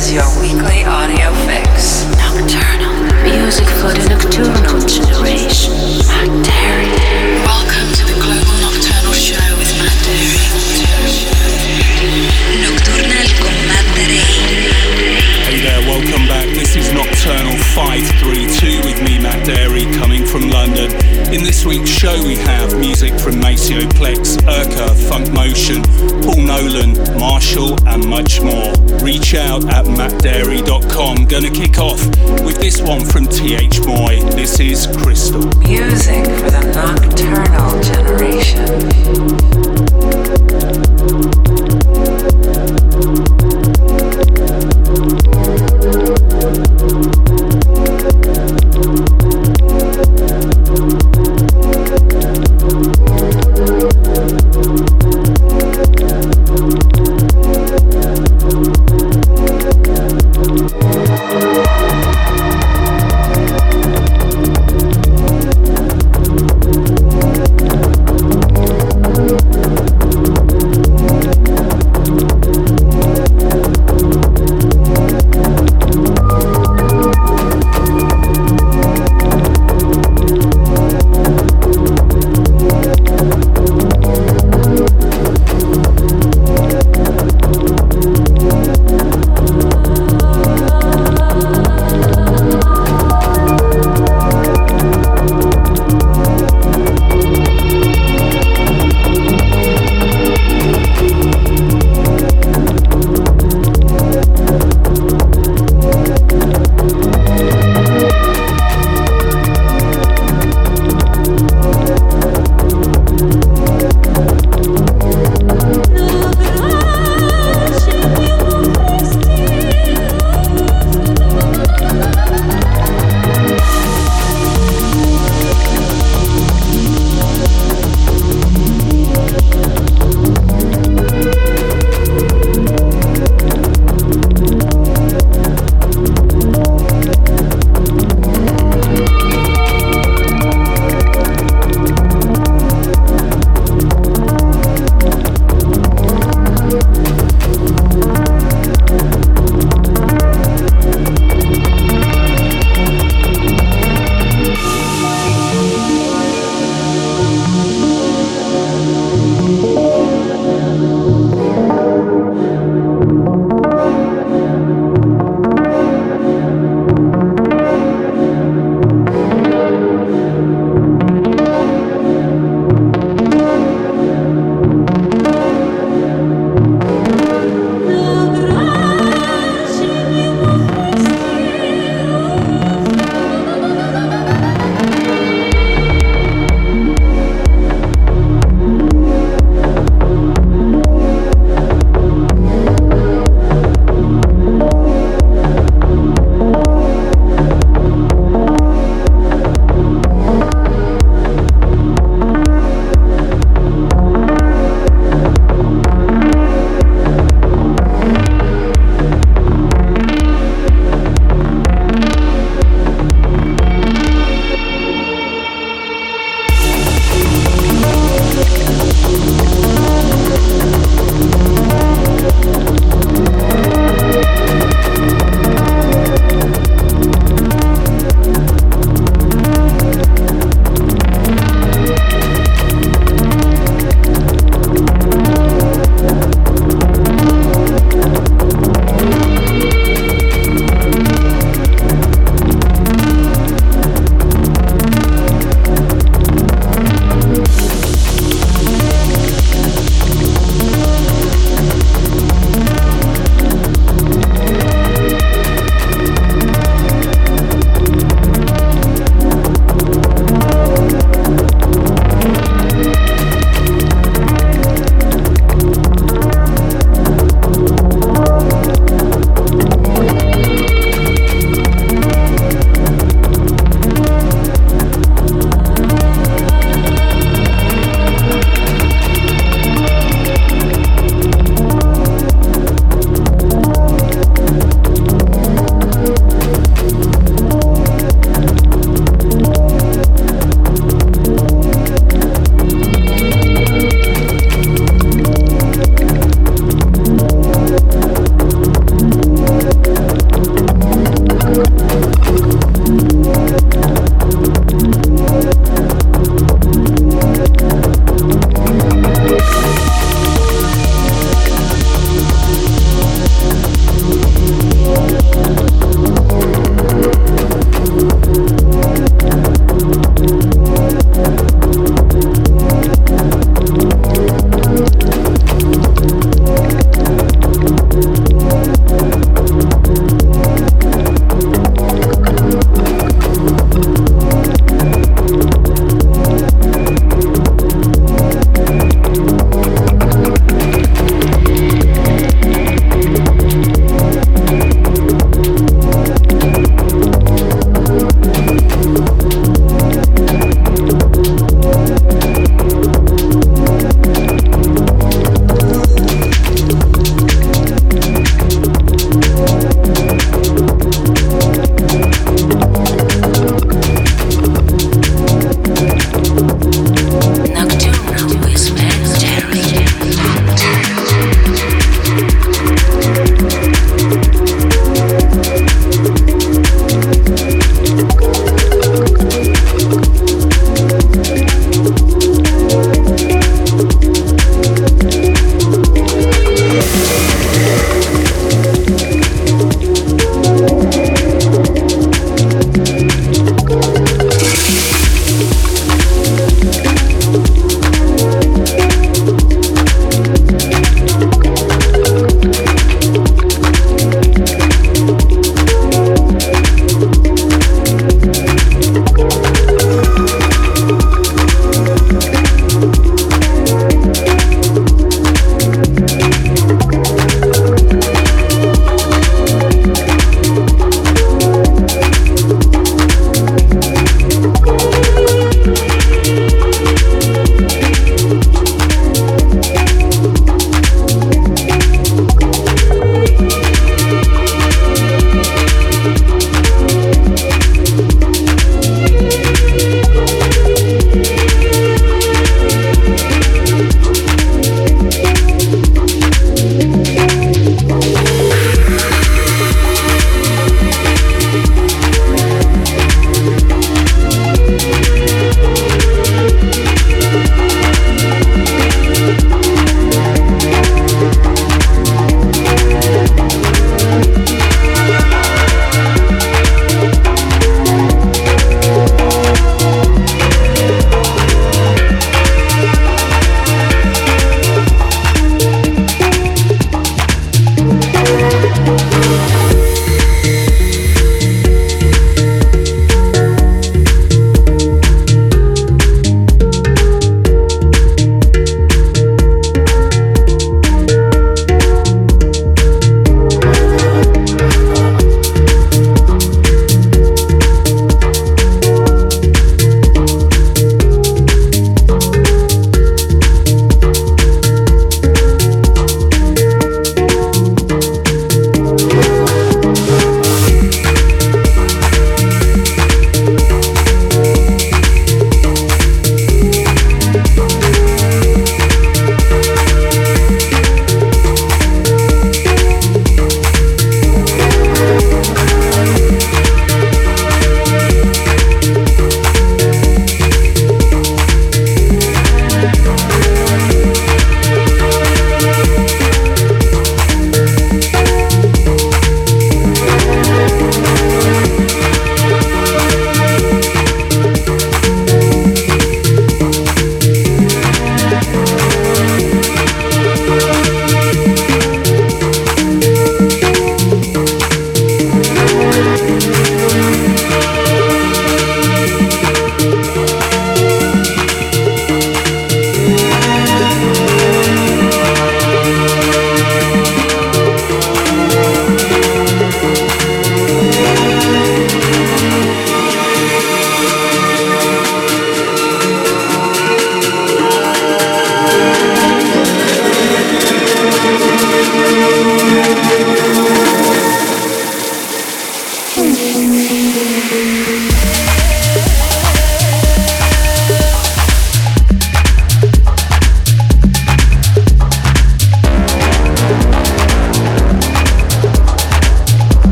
is your weekly audio fix. Nocturnal. Music for the nocturnal generation. Matt Darey. Welcome to the Global Nocturnal Show with Matt Darey. Nocturnal con Matt Darey. Hey there, welcome back. This is Nocturnal 5 3. In this week's show, we have music from Maceo Plex, Urka, Funk Motion, Paul Nolan, Marshall, and much more. Reach out at mattdarey.com. Gonna kick off with this one from TH Moy. This is Crystal. Music for the nocturnal generation.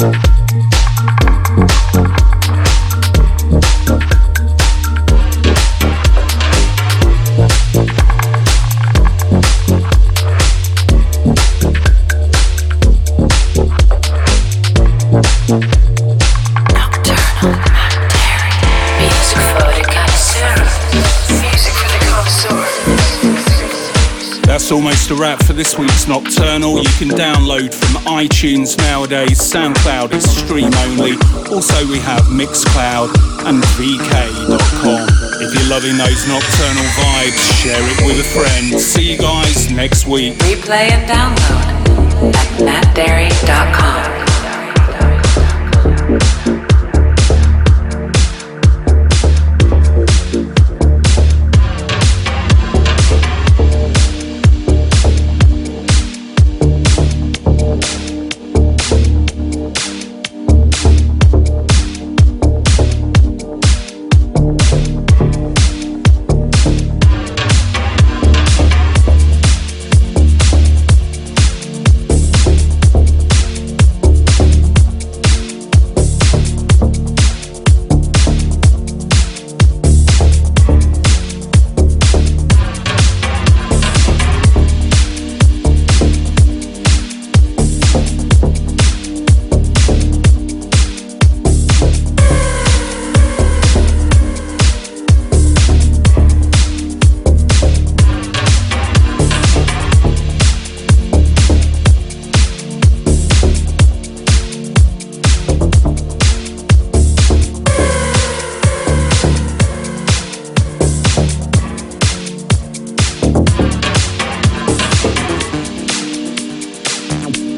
Thank this week's Nocturnal. You can download from iTunes nowadays. SoundCloud is stream only. Also, we have Mixcloud and VK.com. If you're loving those nocturnal vibes, share it with a friend. See you guys next week. Replay and download at mattdarey.com. Bye.